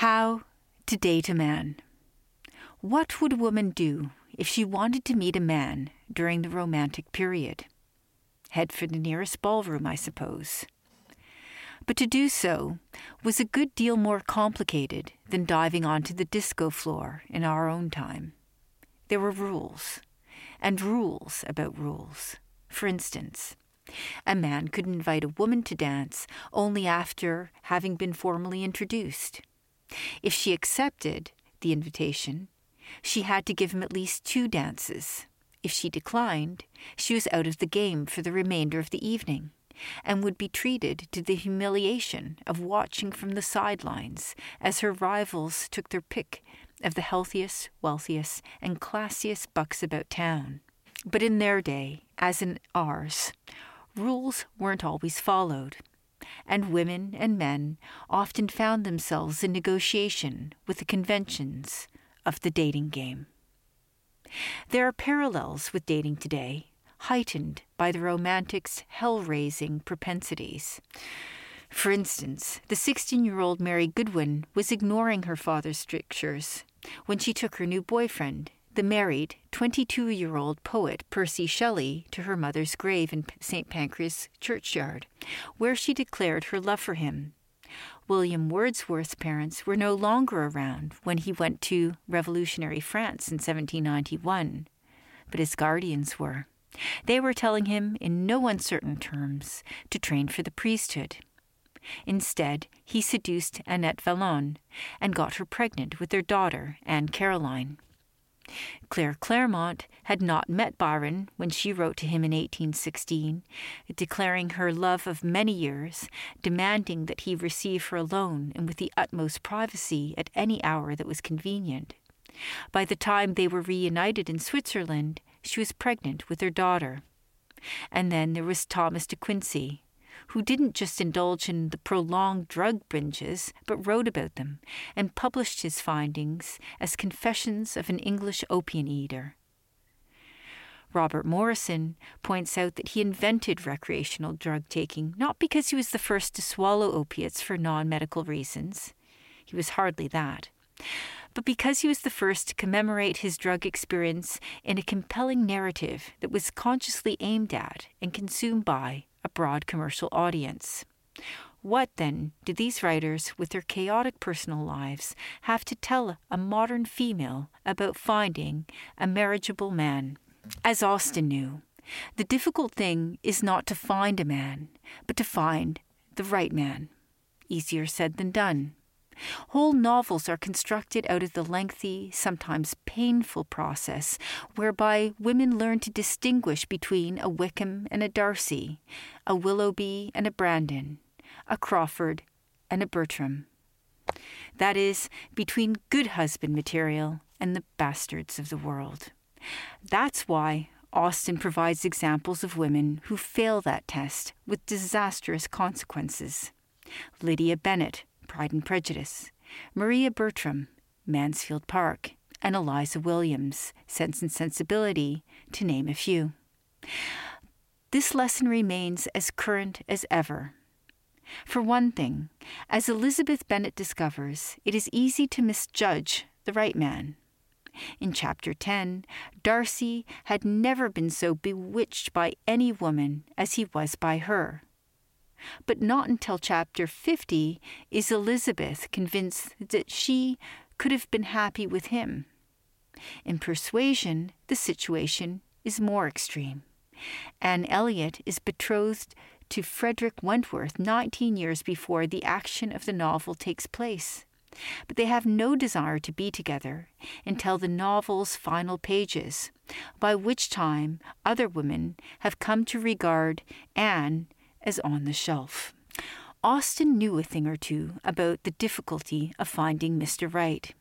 How to date a man. What would a woman do if she wanted to meet a man during the romantic period? Head for the nearest ballroom, I suppose. But to do so was a good deal more complicated than diving onto the disco floor in our own time. There were rules, and rules about rules. For instance, a man could invite a woman to dance only after having been formally introduced. If she accepted the invitation, she had to give him at least two dances. If she declined, she was out of the game for the remainder of the evening and would be treated to the humiliation of watching from the sidelines as her rivals took their pick of the healthiest, wealthiest, and classiest bucks about town. But in their day, as in ours, rules weren't always followed, and women and men often found themselves in negotiation with the conventions of the dating game. There are parallels with dating today, heightened by the romantic's hell raising propensities. For instance, the 16 year old Mary Godwin was ignoring her father's strictures when she took her new boyfriend, the married 22 year old poet Percy Shelley, to her mother's grave in St. Pancras churchyard, where she declared her love for him. William Wordsworth's parents were no longer around when he went to revolutionary France in 1791, but his guardians were. They were telling him in no uncertain terms to train for the priesthood. Instead, he seduced Annette Vallon and got her pregnant with their daughter, Anne Caroline. Claire Clairmont had not met Byron when she wrote to him in 1816, declaring her love of many years, demanding that he receive her alone and with the utmost privacy at any hour that was convenient. By the time they were reunited in Switzerland, she was pregnant with her daughter. And then there was Thomas de Quincey, who didn't just indulge in the prolonged drug binges, but wrote about them and published his findings as Confessions of an English Opium Eater. Robert Morrison points out that he invented recreational drug taking not because he was the first to swallow opiates for non medical reasons, he was hardly that, but because he was the first to commemorate his drug experience in a compelling narrative that was consciously aimed at and consumed by a broad commercial audience. What, then, do these writers, with their chaotic personal lives, have to tell a modern female about finding a marriageable man? As Austen knew, the difficult thing is not to find a man, but to find the right man. Easier said than done. Whole novels are constructed out of the lengthy, sometimes painful process whereby women learn to distinguish between a Wickham and a Darcy, a Willoughby and a Brandon, a Crawford and a Bertram. That is, between good husband material and the bastards of the world. That's why Austen provides examples of women who fail that test with disastrous consequences. Lydia Bennet, Pride and Prejudice, Maria Bertram, Mansfield Park, and Eliza Williams, Sense and Sensibility, to name a few. This lesson remains as current as ever. For one thing, as Elizabeth Bennet discovers, it is easy to misjudge the right man. In chapter 10, Darcy had never been so bewitched by any woman as he was by her. But not until chapter 50 is Elizabeth convinced that she could have been happy with him. In Persuasion, the situation is more extreme. Anne Elliot is betrothed to Frederick Wentworth 19 years before the action of the novel takes place. But they have no desire to be together until the novel's final pages, by which time other women have come to regard Anne as on the shelf. Austen knew a thing or two about the difficulty of finding Mr. Right.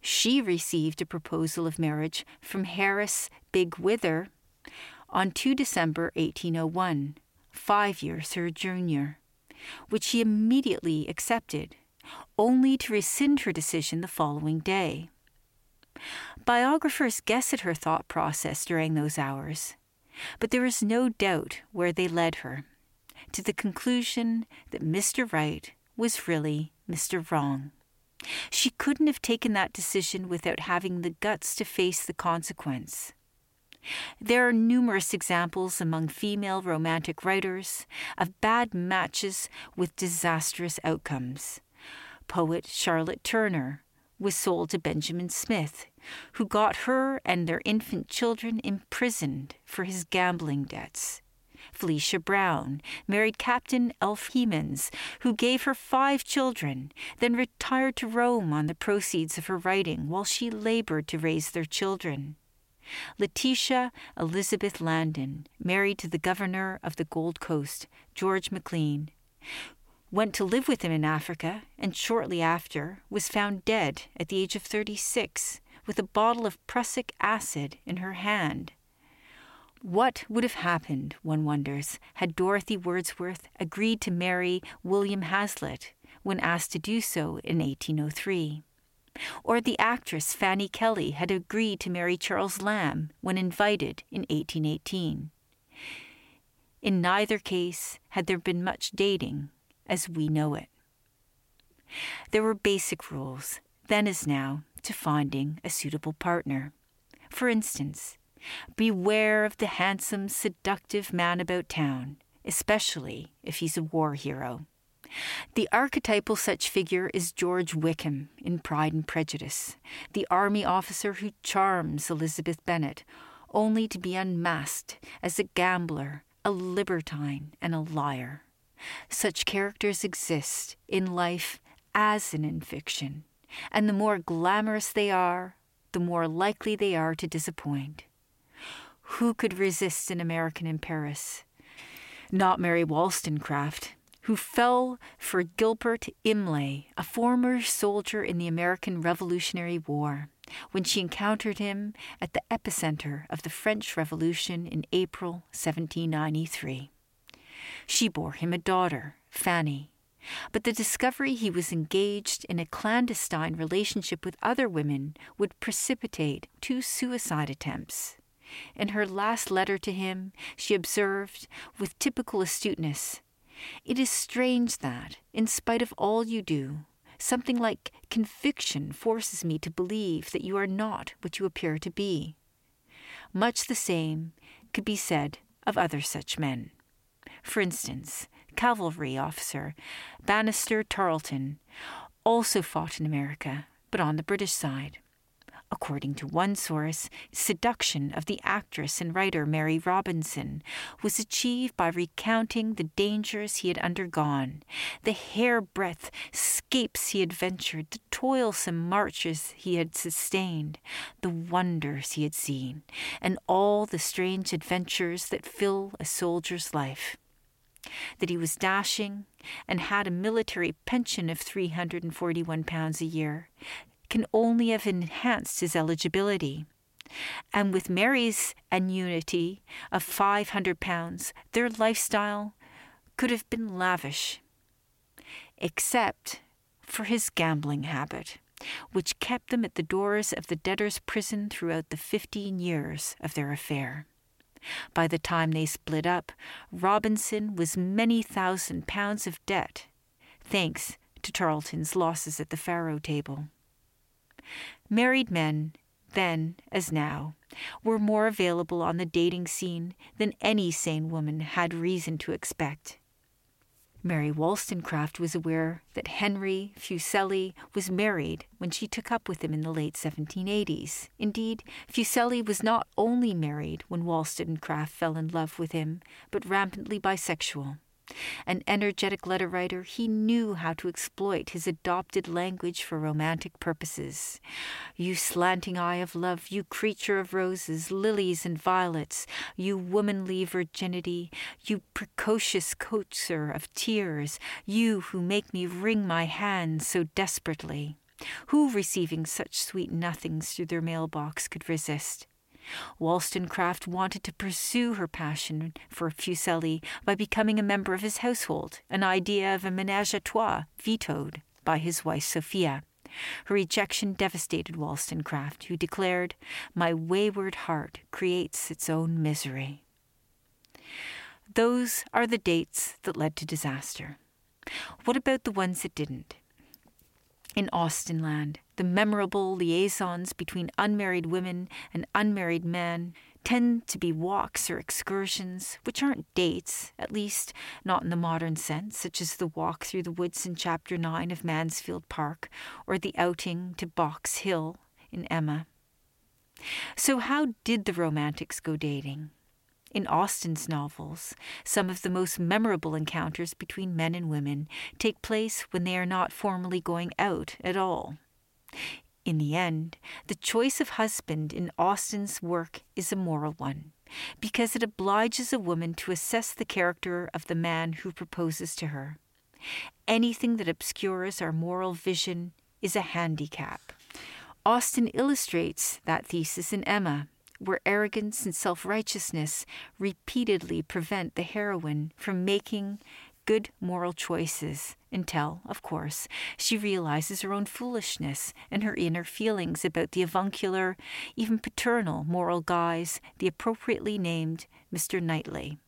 She received a proposal of marriage from Harris Bigg-Wither on 2 December 1801, five years her junior, which she immediately accepted, only to rescind her decision the following day. Biographers guess at her thought process during those hours, but there is no doubt where they led her to the conclusion that Mr. Right was really Mr. Wrong. She couldn't have taken that decision without having the guts to face the consequence. There are numerous examples among female romantic writers of bad matches with disastrous outcomes. Poet Charlotte Turner was sold to Benjamin Smith, who got her and their infant children imprisoned for his gambling debts. Felicia Browne married Captain Elf Hemans, who gave her five children, then retired to Rome on the proceeds of her writing while she labored to raise their children. Letitia Elizabeth Landon, married to the governor of the Gold Coast, George Maclean, went to live with him in Africa and shortly after was found dead at the age of 36 with a bottle of prussic acid in her hand. What would have happened, one wonders, had Dorothy Wordsworth agreed to marry William Hazlitt when asked to do so in 1803? Or the actress Fanny Kelly had agreed to marry Charles Lamb when invited in 1818. In neither case had there been much dating as we know it. There were basic rules, then as now, to finding a suitable partner. For instance, beware of the handsome, seductive man about town, especially if he's a war hero. The archetypal such figure is George Wickham in Pride and Prejudice, the army officer who charms Elizabeth Bennet, only to be unmasked as a gambler, a libertine, and a liar. Such characters exist in life as in, in fiction, and the more glamorous they are, the more likely they are to disappoint. Who could resist an American in Paris? Not Mary Wollstonecraft, who fell for Gilbert Imlay, a former soldier in the American Revolutionary War, when she encountered him at the epicenter of the French Revolution in April 1793. She bore him a daughter, Fanny, but the discovery he was engaged in a clandestine relationship with other women would precipitate two suicide attempts. In her last letter to him, she observed, with typical astuteness, it is strange that, in spite of all you do, something like conviction forces me to believe that you are not what you appear to be. Much the same could be said of other such men. For instance, cavalry officer Banastre Tarleton also fought in America, but on the British side according to one source, seduction of the actress and writer Mary Robinson was achieved by recounting the dangers he had undergone, the hairbreadth scapes he had ventured, the toilsome marches he had sustained, the wonders he had seen, and all the strange adventures that fill a soldier's life. That he was dashing and had a military pension of £341 a year, can only have enhanced his eligibility. And with Mary's annuity of £500, their lifestyle could have been lavish, except for his gambling habit, which kept them at the doors of the debtor's prison throughout the 15 years of their affair. By the time they split up, Robinson was many thousand pounds of debt, thanks to Tarleton's losses at the faro table. Married men, then as now, were more available on the dating scene than any sane woman had reason to expect. Mary Wollstonecraft was aware that Henry Fuseli was married when she took up with him in the late 1780s. Indeed, Fuseli was not only married when Wollstonecraft fell in love with him, but rampantly bisexual. An energetic letter writer, he knew how to exploit his adopted language for romantic purposes. You slanting eye of love, you creature of roses, lilies, and violets, you womanly virginity, you precocious coaxer of tears, you who make me wring my hands so desperately. Who, receiving such sweet nothings through their mailbox, could resist? Wollstonecraft wanted to pursue her passion for Fuseli by becoming a member of his household, an idea of a menage a trois vetoed by his wife Sophia. Her rejection devastated Wollstonecraft, who declared, My wayward heart creates its own misery. Those are the dates that led to disaster. What about the ones that didn't? In Austenland, the memorable liaisons between unmarried women and unmarried men tend to be walks or excursions, which aren't dates, at least not in the modern sense, such as the walk through the woods in Chapter 9 of Mansfield Park or the outing to Box Hill in Emma. So, how did the Romantics go dating? In Austen's novels, some of the most memorable encounters between men and women take place when they are not formally going out at all. In the end, the choice of husband in Austen's work is a moral one, because it obliges a woman to assess the character of the man who proposes to her. Anything that obscures our moral vision is a handicap. Austen illustrates that thesis in Emma, where arrogance and self righteousness repeatedly prevent the heroine from making good moral choices until, of course, she realizes her own foolishness and her inner feelings about the avuncular, even paternal moral guise, the appropriately named Mr. Knightley.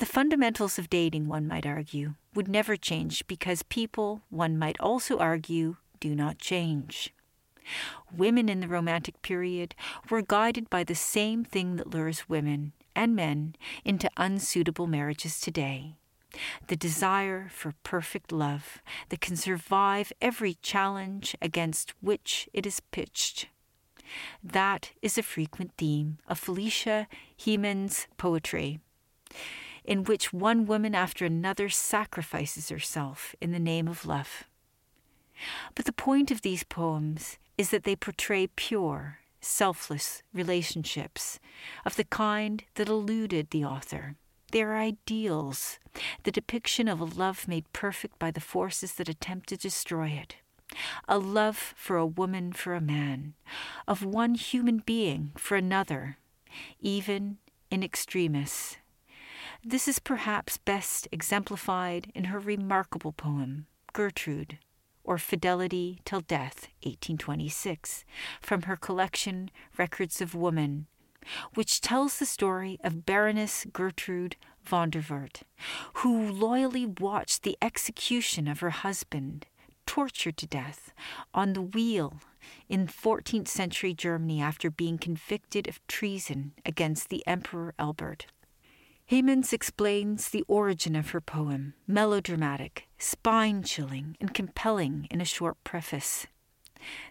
The fundamentals of dating, one might argue, would never change because people, one might also argue, do not change. Women in the Romantic period were guided by the same thing that lures women and men into unsuitable marriages today the desire for perfect love that can survive every challenge against which it is pitched. That is a frequent theme of Felicia Hemans's poetry, in which one woman after another sacrifices herself in the name of love. But the point of these poems is that they portray pure, selfless relationships of the kind that eluded the author. They are ideals, the depiction of a love made perfect by the forces that attempt to destroy it. A love for a woman for a man, of one human being for another, even in extremis. This is perhaps best exemplified in her remarkable poem, Gertrude, or Fidelity Till Death, 1826, from her collection Records of Woman, which tells the story of Baroness Gertrude Vondervoort, who loyally watched the execution of her husband, tortured to death, on the wheel in 14th century Germany after being convicted of treason against the Emperor Albert. Hemans explains the origin of her poem, melodramatic, spine chilling, and compelling in a short preface.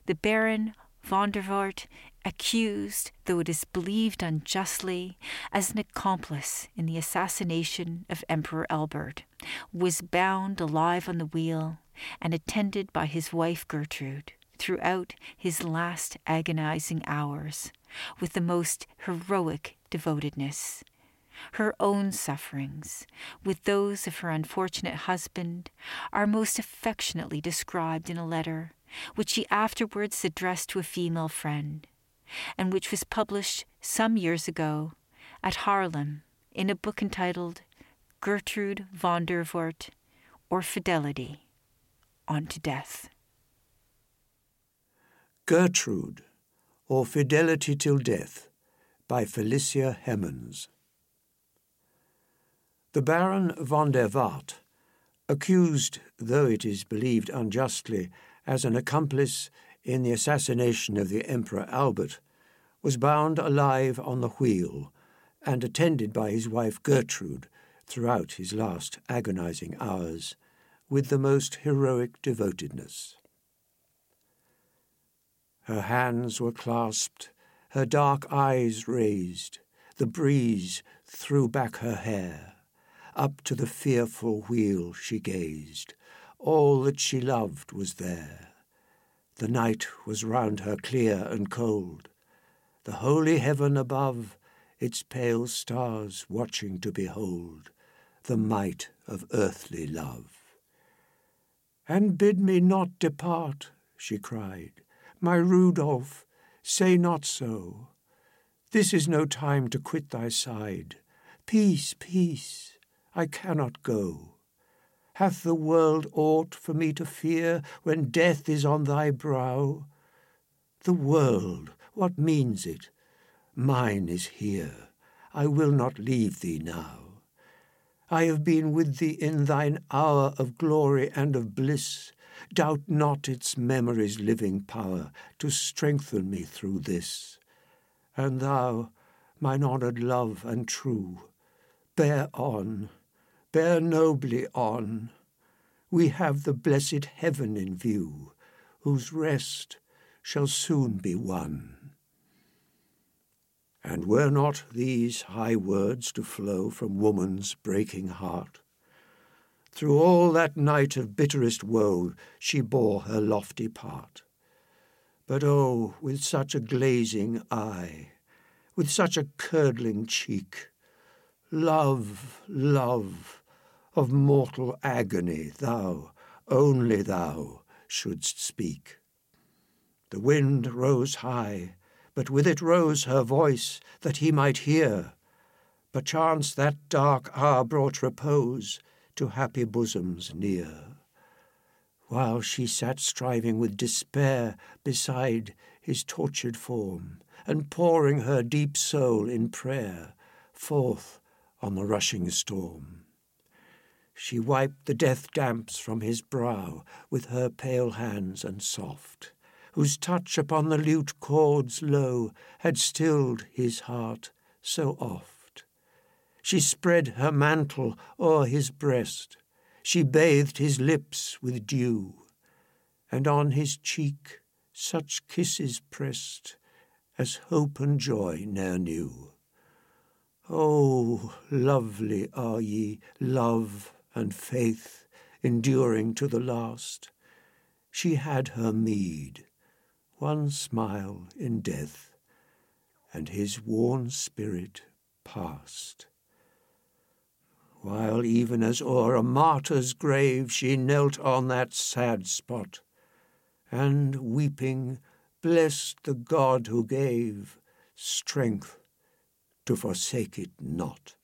The Baron von der Vondervoort, accused, though it is believed unjustly, as an accomplice in the assassination of Emperor Albert, was bound alive on the wheel and attended by his wife Gertrude throughout his last agonizing hours with the most heroic devotedness. Her own sufferings, with those of her unfortunate husband, are most affectionately described in a letter which she afterwards addressed to a female friend, and which was published some years ago at Haarlem in a book entitled Gertrude Vondervoort or Fidelity on to Death. Gertrude or Fidelity Till Death by Felicia Hemans. The Baron von der Wart, accused, though it is believed unjustly, as an accomplice in the assassination of the Emperor Albert, was bound alive on the wheel and attended by his wife Gertrude throughout his last agonizing hours with the most heroic devotedness. Her hands were clasped, her dark eyes raised, the breeze threw back her hair. Up to the fearful wheel she gazed. All that she loved was there. The night was round her clear and cold. The holy heaven above, its pale stars watching to behold the might of earthly love. And bid me not depart, she cried. My Rudolph, say not so. This is no time to quit thy side. Peace, peace. I cannot go. Hath the world aught for me to fear when death is on thy brow? The world, what means it? Mine is here. I will not leave thee now. I have been with thee in thine hour of glory and of bliss, doubt not its memory's living power to strengthen me through this. And thou, mine honoured love and true, bear on, bear nobly on. We have the blessed heaven in view, whose rest shall soon be won. And were not these high words to flow from woman's breaking heart? Through all that night of bitterest woe she bore her lofty part. But oh, with such a glazing eye, with such a curdling cheek, love, love, of mortal agony thou, only thou, shouldst speak. The wind rose high, but with it rose her voice, that he might hear. Perchance that dark hour brought repose to happy bosoms near. While she sat striving with despair beside his tortured form, and pouring her deep soul in prayer forth on the rushing storm. She wiped the death damps from his brow with her pale hands and soft, whose touch upon the lute chords low had stilled his heart so oft. She spread her mantle o'er his breast, she bathed his lips with dew, and on his cheek such kisses pressed as hope and joy ne'er knew. Oh, lovely are ye, love and faith, enduring to the last. She had her meed, one smile in death, and his worn spirit passed. While even as o'er a martyr's grave she knelt on that sad spot, and weeping blessed the God who gave strength to forsake it not.